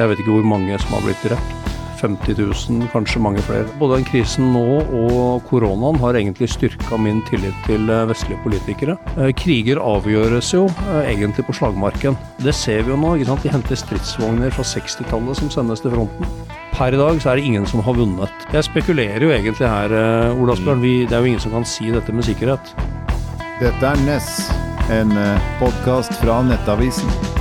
Jeg vet ikke hvor mange som har blitt drept. 50 000, kanskje mange flere. Både den krisen nå og koronaen har egentlig styrka min tillit til eh, vestlige politikere. Eh, kriger avgjøres jo eh, egentlig på slagmarken. Det ser vi jo nå. ikke sant? De henter stridsvogner fra 60-tallet som sendes til fronten. Per i dag så er det ingen som har vunnet. Jeg spekulerer jo egentlig her, Ola Asbjørn. Det er jo ingen som kan si dette med sikkerhet. Dette er Ness, en podkast fra Nettavisen.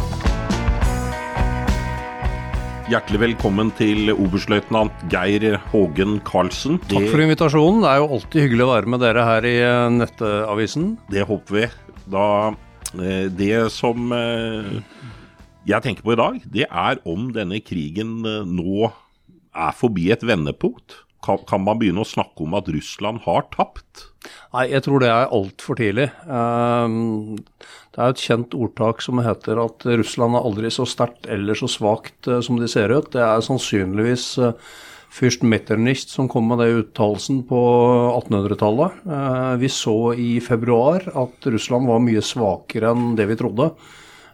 Hjertelig velkommen til oberstløytnant Geir Hågen Karlsen. Takk for invitasjonen. Det er jo alltid hyggelig å være med dere her i eh, Nettavisen. Det håper vi. Da, eh, det som eh, jeg tenker på i dag, det er om denne krigen nå er forbi et vendepunkt. Kan man begynne å snakke om at Russland har tapt? Nei, jeg tror det er altfor tidlig. Ehm, det er et kjent ordtak som heter at Russland er aldri så sterkt eller så svakt eh, som de ser ut. Det er sannsynligvis eh, fyrst Metternich som kom med den uttalelsen på 1800-tallet. Eh, vi så i februar at Russland var mye svakere enn det vi trodde.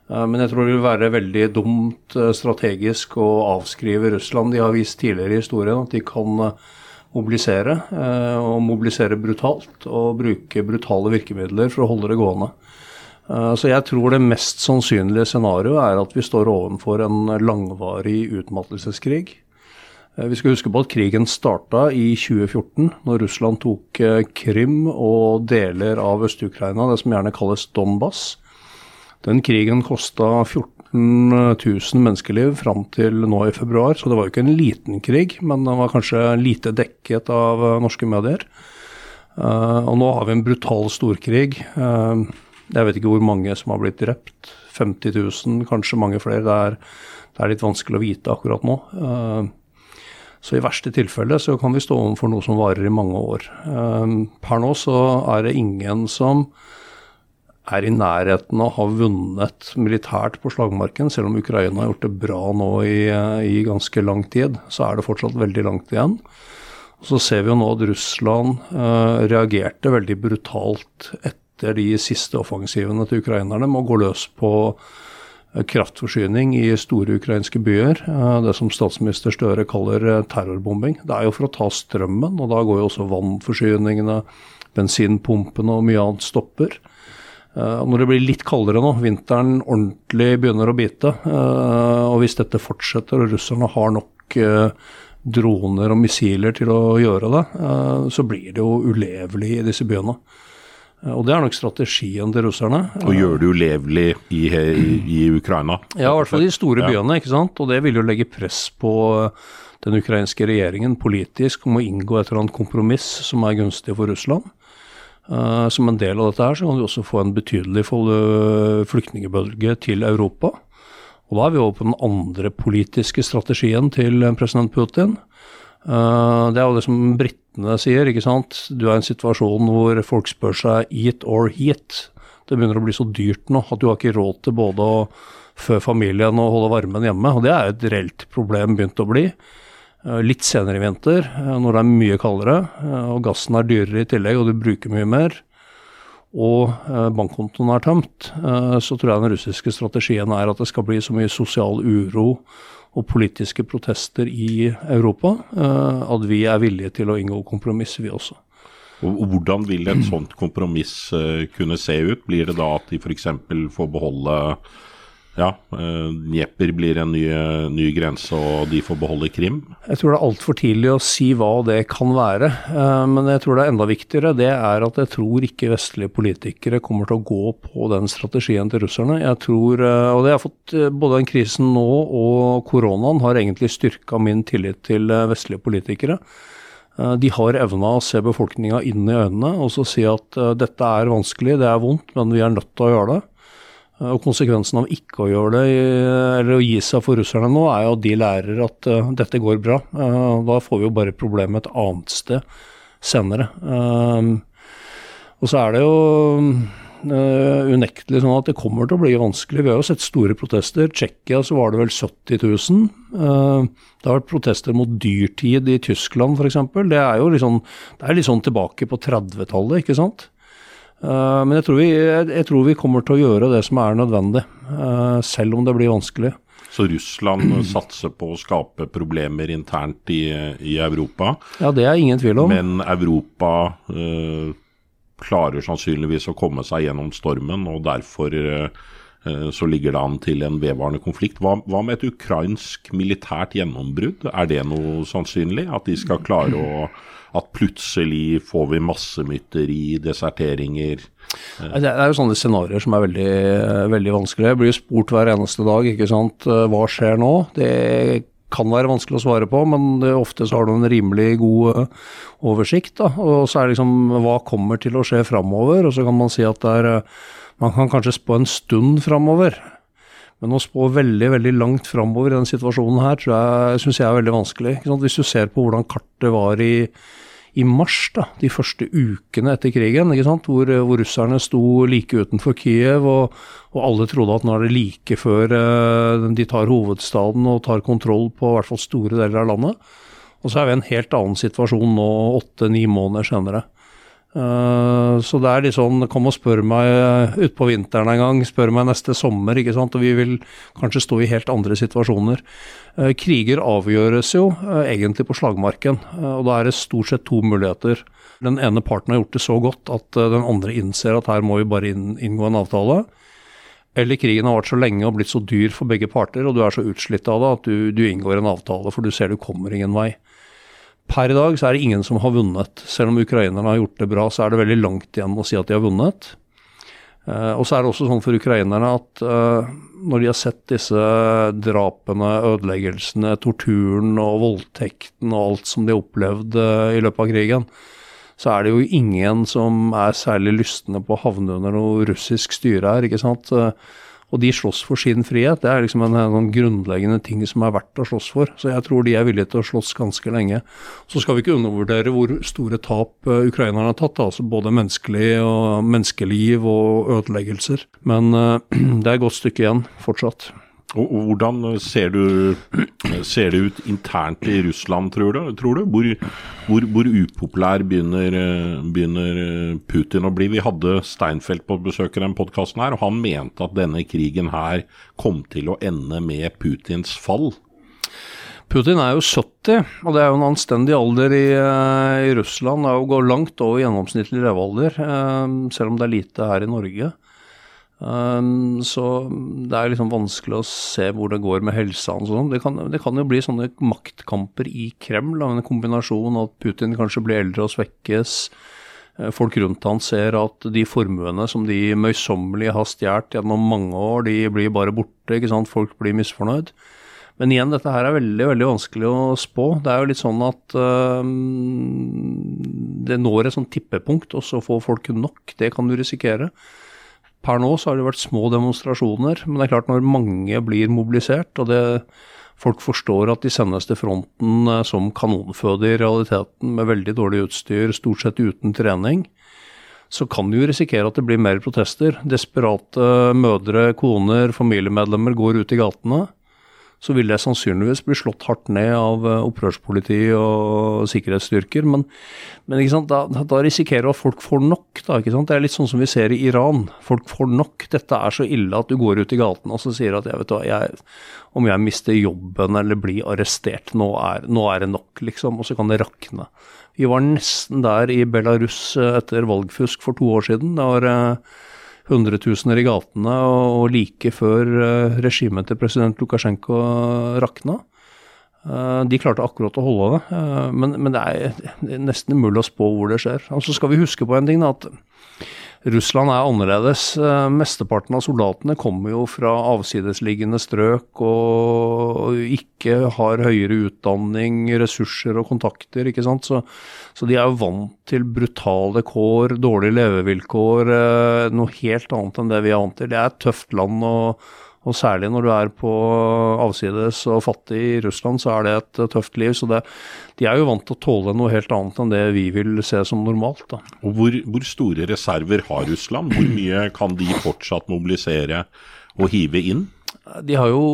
Men jeg tror det vil være veldig dumt strategisk å avskrive Russland. De har vist tidligere i historien at de kan mobilisere, og mobilisere brutalt. Og bruke brutale virkemidler for å holde det gående. Eh, så jeg tror det mest sannsynlige scenarioet er at vi står overfor en langvarig utmattelseskrig. Eh, vi skal huske på at krigen starta i 2014, når Russland tok eh, Krim og deler av Øst-Ukraina, det som gjerne kalles Donbas. Den krigen kosta 14 000 menneskeliv fram til nå i februar, så det var jo ikke en liten krig, men den var kanskje lite dekket av norske medier. Og nå har vi en brutal storkrig. Jeg vet ikke hvor mange som har blitt drept. 50 000, kanskje mange flere. Det er, det er litt vanskelig å vite akkurat nå. Eh, så i verste tilfelle så kan vi stå overfor noe som varer i mange år. Eh, per nå så er det ingen som er i nærheten av å ha vunnet militært på slagmarken. Selv om Ukraina har gjort det bra nå i, i ganske lang tid, så er det fortsatt veldig langt igjen. Så ser vi jo nå at Russland eh, reagerte veldig brutalt etter de siste offensivene til ukrainerne med å gå løs på eh, kraftforsyning i store ukrainske byer. Eh, det som statsminister Støre kaller eh, terrorbombing. Det er jo for å ta strømmen, og da går jo også vannforsyningene, bensinpumpene og mye annet stopper. Når det blir litt kaldere nå, vinteren ordentlig begynner å bite, og hvis dette fortsetter og russerne har nok droner og missiler til å gjøre det, så blir det jo ulevelig i disse byene. Og det er nok strategien til russerne. Og gjør det ulevelig i, i, i, Ukraina? Ja, i hvert fall de store byene. ikke sant? Og det vil jo legge press på den ukrainske regjeringen politisk om å inngå et eller annet kompromiss som er gunstig for Russland. Uh, som en del av dette her så kan du også få en betydelig flyktningbølge til Europa. Og da er vi over på den andre politiske strategien til president Putin. Uh, det er jo det som britene sier, ikke sant. Du er i en situasjon hvor folk spør seg eat or heat. Det begynner å bli så dyrt nå at du har ikke råd til både å fø familien og holde varmen hjemme. Og det er et reelt problem begynt å bli. Uh, litt senere i vinter, uh, når det er mye kaldere og gassen er dyrere i tillegg og du bruker mye mer, og bankkontoen er tømt, så tror jeg den russiske strategien er at det skal bli så mye sosial uro og politiske protester i Europa, eh, at vi er villige til å inngå kompromiss, vi også. Og Hvordan vil et sånt kompromiss eh, kunne se ut? Blir det da at de f.eks. får beholde ja, eh, blir en ny, ny, grense, og de får beholde Krim? Jeg tror det er altfor tidlig å si hva det kan være. Eh, men jeg tror det er enda viktigere det er at jeg tror ikke vestlige politikere kommer til å gå på den strategien til russerne. Jeg tror, eh, og det har fått Både den krisen nå og koronaen har egentlig styrka min tillit til vestlige politikere. De har evna å se befolkninga inn i øynene og så si at dette er vanskelig, det er vondt, men vi er nødt til å gjøre det. Eh, og Konsekvensen av ikke å gjøre det, eller å gi seg for russerne nå, er jo at de lærer at uh, dette går bra. Uh, da får vi jo bare problemet et annet sted senere. Uh, og så er det jo unektelig sånn at det kommer til å bli vanskelig. Vi har jo sett store protester. Tsjekkia så var det vel 70 000. det har vært protester mot dyrtid i Tyskland f.eks. Det er jo liksom, det er litt sånn tilbake på 30-tallet, ikke sant. Eh, men jeg tror, vi, jeg tror, vi, kommer til å gjøre det som er nødvendig, uh, selv om det blir vanskelig. Så Russland satser på å skape problemer internt i, i Europa. Ja, det er ingen tvil om. Men Europa eh, klarer sannsynligvis å komme seg gjennom stormen, og derfor eh, eh, så ligger det an til en vedvarende konflikt. Hva, hva, med et ukrainsk militært gjennombrudd? Er det noe sannsynlig? At de skal klare å At plutselig får vi massemytteri, deserteringer? Det er jo sånne scenarioer som er veldig, veldig vanskelige. Jeg blir spurt hver eneste dag, ikke sant. Hva skjer nå? Det kan være vanskelig å svare på, men ofte så har du en rimelig god oversikt. Da. Og så er det liksom hva kommer til å skje framover, og så kan man si at det er Man kan kanskje spå en stund framover. Men å spå veldig veldig langt framover i den situasjonen her, tror jeg, syns jeg er veldig vanskelig. Hvis du ser på hvordan kartet var i i mars, da, de første ukene etter krigen, hvor, hvor, russerne sto like utenfor Kiev, og, og, alle trodde at nå er det like før uh, de tar hovedstaden og tar kontroll på i hvert fall store deler av landet. Og så er vi i en helt annen situasjon nå åtte-ni måneder senere. Uh, så det er litt sånn Kom og spør meg uh, utpå vinteren en gang, spør meg neste sommer, ikke sant. Og vi vil kanskje stå i helt andre situasjoner. Uh, kriger avgjøres jo egentlig på slagmarken, og da er det stort sett to muligheter. Den ene parten har gjort det så godt at den andre innser at her må vi bare inn, inngå en avtale. Eller krigen har vært så lenge og blitt så dyr for begge parter, og du er så utslitt av det at du, du inngår en avtale, for du ser du kommer ingen vei. Per i dag så er det ingen som har vunnet. Selv om ukrainerne har gjort det bra, så er det veldig langt igjen å si at de har vunnet. Uh, og så er det også sånn for ukrainerne at uh, når de har sett disse drapene, ødeleggelsene, torturen og voldtekten og alt som de har opplevd uh, i løpet av krigen, så er det jo ingen som er særlig lystne på å havne under noe russisk styre her. ikke sant? Og de slåss for sin frihet. Det er liksom en, en, sånn grunnleggende ting som er verdt å slåss for. Så jeg tror de er villige til å slåss ganske lenge. Så skal vi ikke undervurdere hvor store tap uh, ukrainerne har tatt. Altså både menneskelig og menneskeliv og ødeleggelser. Men uh, det er et godt stykke igjen fortsatt. Og Hvordan ser, du, ser, det ut internt i Russland, tror du? Tror du? Hvor, hvor, hvor upopulær begynner, begynner, Putin å bli? Vi hadde Steinfeld på besøk i den podkasten her, og han mente at denne krigen her kom til å ende med Putins fall. Putin er jo 70, og det er jo en anstendig alder i, i Russland. Det går langt over gjennomsnittlig levealder, eh, selv om det er lite her i Norge. Um, så det er liksom vanskelig å se hvor det går med helsa og sånn. Det, det, kan jo bli sånne maktkamper i Kreml, av en kombinasjon at Putin kanskje blir eldre og svekkes. Eh, folk rundt han ser at de formuene som de møysommelig har stjålet gjennom mange år, de blir bare borte. ikke sant? Folk blir misfornøyd. Men igjen, dette her er veldig veldig vanskelig å spå. Det er jo litt sånn at uh, det når et sånt tippepunkt, og så får folk nok. Det kan du risikere. Per nå så har det vært små demonstrasjoner, men det er klart når mange blir mobilisert, og det, folk forstår at de sendes til fronten eh, som kanonføde i realiteten, med veldig dårlig utstyr, stort sett uten trening, så kan du jo risikere at det blir mer protester. Desperate mødre, koner, familiemedlemmer går ut i gatene så vil det sannsynligvis bli slått hardt ned av eh, opprørspoliti og sikkerhetsstyrker. Men, men da, da, risikerer du at folk får nok. Da, det er litt sånn som vi ser i Iran. Folk får nok. Dette er så ille at du går ut i gaten og så sier at jeg vet hva, jeg, om jeg mister jobben eller blir arrestert, nå er, nå er det nok, liksom. Og så kan det rakne. Vi var nesten der i Belarus eh, etter valgfusk for to år siden. Det var eh, hundretusener i gatene, og like før eh, regimet til president Lukasjenko rakna. Eh, de klarte akkurat å holde det, eh, men, men det er nesten umulig å spå hvor det skjer. Og så skal vi huske på en ting, da, at Russland er annerledes. Eh, mesteparten av soldatene kommer jo fra avsidesliggende strøk og ikke har høyere utdanning, ressurser og kontakter, ikke sant. Så, så de er jo vant til brutale kår, dårlige levevilkår, eh, noe helt annet enn det vi er vant til. Det er et tøft land å og særlig når du er på avsides og fattig i Russland, så er det et tøft liv. Så det, de er jo vant til å tåle noe helt annet enn det vi vil se som normalt. Da. Og hvor, hvor store reserver har Russland? Hvor mye kan de fortsatt mobilisere og hive inn? De har jo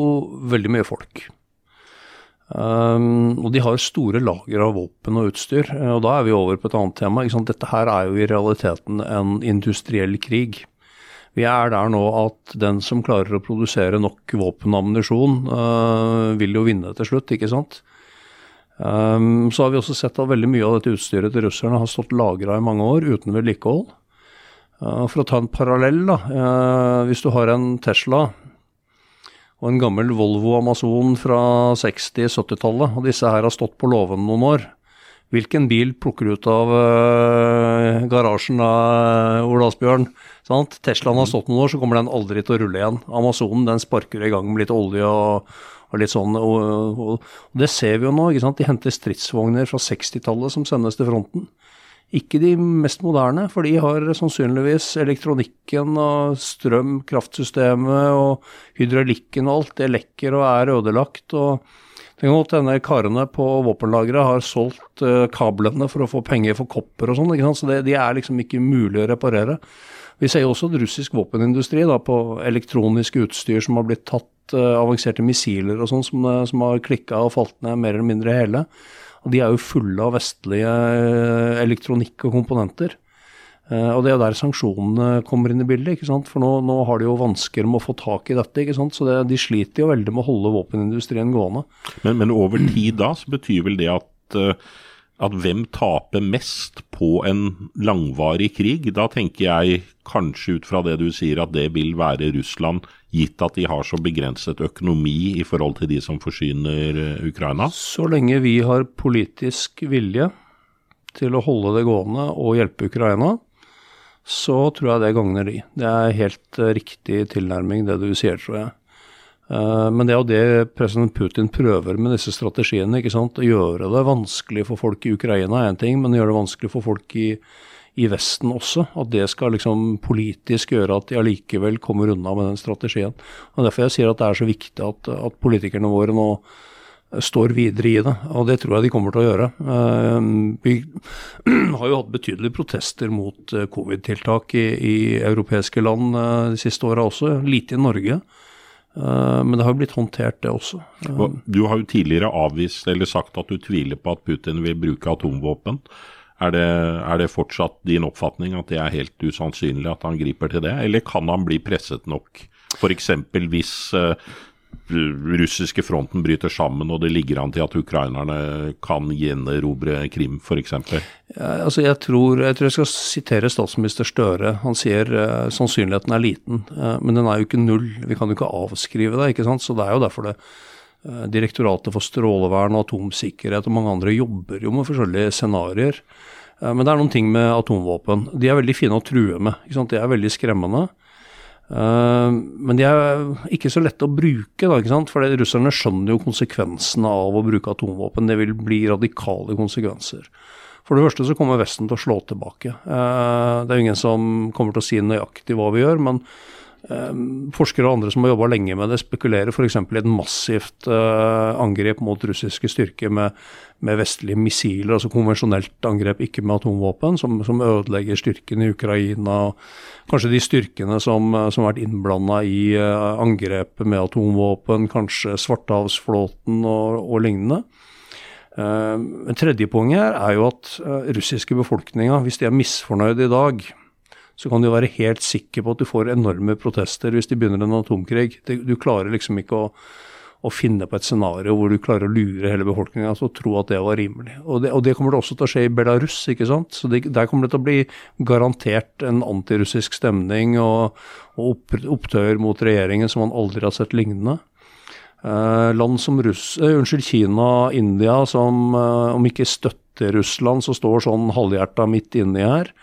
veldig mye folk. Um, og de har store lager av våpen og utstyr. Og da er vi over på et annet tema. Dette her er jo i realiteten en industriell krig. Vi er der nå at den som klarer å produsere nok våpenammunisjon, uh, vil jo vinne til slutt, ikke sant. Um, så har vi også sett at veldig mye av dette utstyret til russerne har stått lagra i mange år uten vedlikehold. Uh, for å ta en parallell, da. Uh, hvis du har en Tesla og en gammel Volvo Amazon fra 60-70-tallet, og disse her har stått på låven noen år. Hvilken bil plukker du ut av uh, garasjen av Ole Asbjørn? Sant? Teslaen har stått noen år, så kommer den aldri til å rulle igjen. Amazonen den sparker i gang med litt olje og, og litt sånn. Og, og, og, det ser vi jo nå. ikke sant? De henter stridsvogner fra 60-tallet som sendes til fronten. Ikke de mest moderne, for de har sannsynligvis elektronikken og strøm, kraftsystemet og hydraulikken og alt. Det lekker og er ødelagt. og det kan godt hende karene på våpenlageret har solgt uh, kablene for å få penger for kopper og sånn. Så det, de er liksom ikke mulig å reparere. Vi ser jo også at russisk våpenindustri da, på elektronisk utstyr som har blitt tatt, uh, avanserte missiler og sånn, som, uh, som har klikka og falt ned mer eller mindre hele. Og de er jo fulle av vestlige eh, elektronikk og komponenter. Uh, og det er der sanksjonene kommer inn i bildet. ikke sant? For nå, nå har de jo vansker med å få tak i dette. ikke sant? Så det, de sliter jo veldig med å holde våpenindustrien gående. Men, men over tid da, så betyr vel det at uh, at hvem taper mest på en langvarig krig? Da tenker jeg kanskje ut fra det du sier at det vil være Russland, gitt at de har så begrenset økonomi i forhold til de som forsyner eh, Ukraina? Så lenge vi har politisk vilje til å holde det gående og hjelpe Ukraina, så tror jeg det gagner de. Det er helt eh, riktig tilnærming det du sier, tror jeg. Eh, men det er jo det president Putin prøver med disse strategiene. ikke sant? Å gjøre det vanskelig for folk i Ukraina er én ting, men gjøre det vanskelig for folk i, i, Vesten også. At det skal liksom politisk gjøre at de allikevel kommer unna med den strategien. Og Derfor jeg sier at det er så viktig at, at politikerne våre nå står videre i det, og det tror jeg de kommer til å gjøre. Eh, vi har jo hatt betydelige protester mot eh, covid-tiltak i, i, europeiske land de siste åra også, lite i Norge. Eh, men det har jo blitt håndtert, det også. Du har jo tidligere avvist eller sagt at du tviler på at Putin vil bruke atomvåpen. Er det, er det, fortsatt din oppfatning at det er helt usannsynlig at han griper til det, eller kan han bli presset nok? F.eks. hvis uh, russiske fronten bryter sammen og det ligger an til at ukrainerne kan gjenerobre Krim f.eks.? Altså jeg, tror, jeg tror jeg skal sitere statsminister Støre. Han sier uh, sannsynligheten er liten, uh, men den er jo ikke null. Vi kan jo ikke avskrive det. ikke sant? Så det er jo derfor det uh, Direktoratet for strålevern og atomsikkerhet og mange andre jobber jo med forskjellige scenarioer. Men det er noen ting med atomvåpen. De er veldig fine å true med. ikke sant? De er veldig skremmende. Uh, men de er ikke så lette å bruke, da, ikke sant? for russerne skjønner jo konsekvensene av å bruke atomvåpen. Det vil bli radikale konsekvenser. For det første så kommer Vesten til å slå tilbake. Uh, det er jo ingen som kommer til å si nøyaktig hva vi gjør, men forskere og andre som har jobba lenge med det, spekulerer f.eks. i et massivt angrep mot russiske styrker med med vestlige missiler, altså konvensjonelt angrep, ikke med atomvåpen, som, som ødelegger styrkene i Ukraina. Kanskje de styrkene som, har vært innblanda i uh, angrepet med atomvåpen, kanskje Svartehavsflåten og, og lignende. Uh, tredje poenget er jo at uh, russiske befolkninga, hvis de er misfornøyde i dag, så kan du være helt sikker på at du får enorme protester hvis de begynner en atomkrig. Du klarer liksom ikke å å finne på et scenario hvor du klarer å lure hele befolkninga til å tro at det var rimelig. Og det, og det, kommer det også til å skje i Belarus, ikke sant. Så det, der kommer det til å bli garantert en antirussisk stemning og, og opp, opptøyer mot regjeringen som man aldri har sett lignende. Eh, land som Russ, eh, unnskyld, Kina, India, som eh, om ikke støtter Russland, så står sånn halvhjerta midt inni her.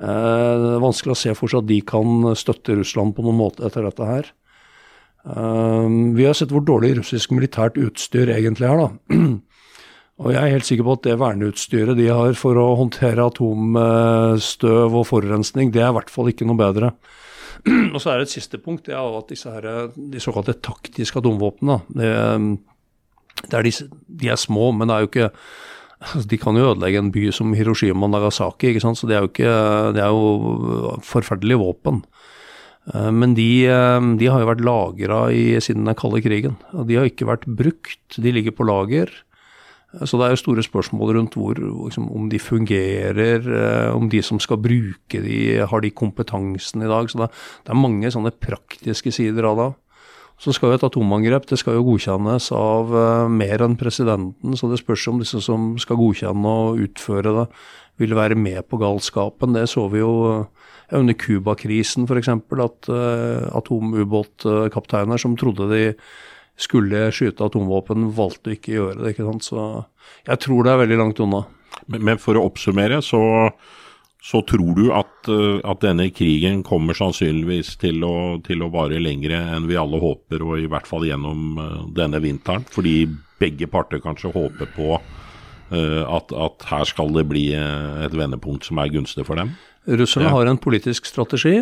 Eh, det er vanskelig å se for seg at de kan støtte Russland på noen måte etter dette her. Um, vi har sett hvor dårlig russisk militært utstyr egentlig er, da. Og jeg er helt sikker på at det verneutstyret de har for å håndtere atomstøv og forurensning, det er i hvert fall ikke noe bedre. og så er det et siste punkt, det er at disse her, de såkalte taktiske atomvåpnene, det, det er de, de, er små, men det er jo ikke De kan jo ødelegge en by som Hiroshima og Nagasaki, ikke sant? så det er jo, ikke, det er jo forferdelige våpen. Eh, men de, eh, de, har jo vært lagra siden den kalde krigen. og De har ikke vært brukt, de ligger på lager. Så det er jo store spørsmål rundt hvor, liksom, om de fungerer, eh, om de som skal bruke de, har de kompetansen i dag. Så det, det er mange sånne praktiske sider av det. Så skal jo et atomangrep det skal jo godkjennes av uh, mer enn presidenten, så det spørs om disse som skal godkjenne og utføre det, vil være med på galskapen. Det så vi jo uh, under Cuba-krisen f.eks., at uh, atomubåtkapteiner som trodde de skulle skyte atomvåpen, valgte ikke å gjøre det. ikke sant? Så jeg tror det er veldig langt unna. Men, men for å oppsummere, så, så tror du at, eh, at, denne krigen kommer sannsynligvis til å, til å vare lengre enn vi alle håper, og i hvert fall gjennom uh, denne vinteren? Fordi begge parter kanskje håper på uh, at, at, her skal det bli et vendepunkt som er gunstig for dem? Russerne ja. har en politisk strategi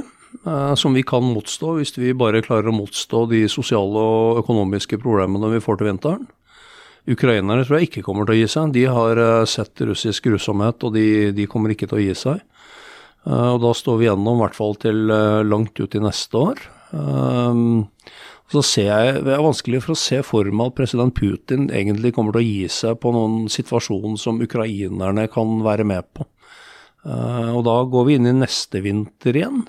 Eh, som vi kan motstå hvis vi bare klarer å motstå de sosiale og økonomiske problemene vi får til vinteren. Ukrainerne tror jeg ikke kommer til å gi seg. De har eh, sett russisk grusomhet, og de, de kommer ikke til å gi seg. Eh, og da står vi gjennom i hvert fall til langt ut i neste år. Så ser jeg, Det er vanskelig for å se for meg at president Putin egentlig kommer til å gi seg på noen situasjon som ukrainerne kan være med på. Og da går vi inn i neste vinter igjen.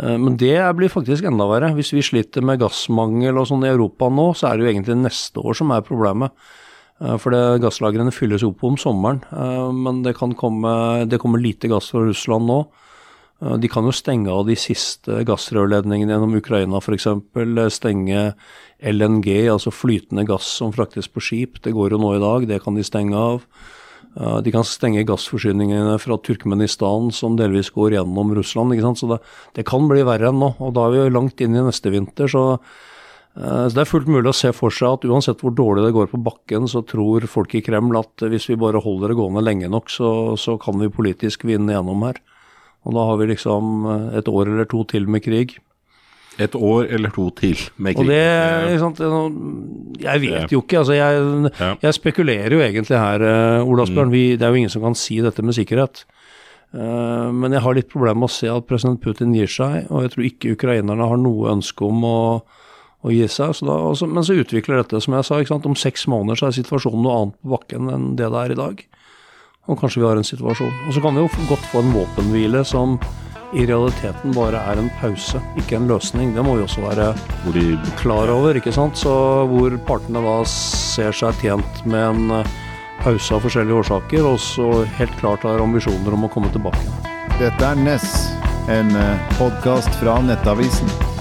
Eh, men det blir faktisk enda verre. Hvis vi sliter med gassmangel og sånn i Europa nå, så er det jo egentlig neste år som er problemet. Eh, for gasslagrene fylles opp om sommeren, eh, men det, komme, det kommer lite gass fra Russland nå. De kan jo stenge av de siste gassrørledningene gjennom Ukraina f.eks. Stenge LNG, altså flytende gass som fraktes på skip. Det går jo nå i dag, det kan de stenge av. De kan stenge gassforsyningene fra Turkmenistan, som delvis går gjennom Russland. ikke sant? Så det, det kan bli verre enn nå. Og da er vi jo langt inn i neste vinter. Så, eh, så, det er fullt mulig å se for seg at uansett hvor dårlig det går på bakken, så tror folk i Kreml at hvis vi bare holder det gående lenge nok, så, så kan vi politisk vinne gjennom her. Og da har vi liksom eh, et år eller to til med krig. Et år eller to til med krig. Og det, sant, Jeg vet jo ikke. altså Jeg, jeg spekulerer jo egentlig her, Olavsbjørn. Mm. Det er jo ingen som kan si dette med sikkerhet. Men jeg har litt problemer med å se at president Putin gir seg, og jeg tror ikke ukrainerne har noe ønske om å, å gi seg. Så da, også, men så utvikler dette, som jeg sa, om seks måneder så er situasjonen noe annet på bakken enn det det er i dag. Og kanskje vi har en situasjon. Og så kan vi jo godt få en våpenhvile som i realiteten bare er en pause, ikke en løsning. Det må vi også være klar over. ikke sant? Så Hvor partene da ser seg tjent med en eh, pause av forskjellige årsaker, og så helt klart har ambisjoner om å komme tilbake. Dette er Ness, en eh, podkast fra Nettavisen.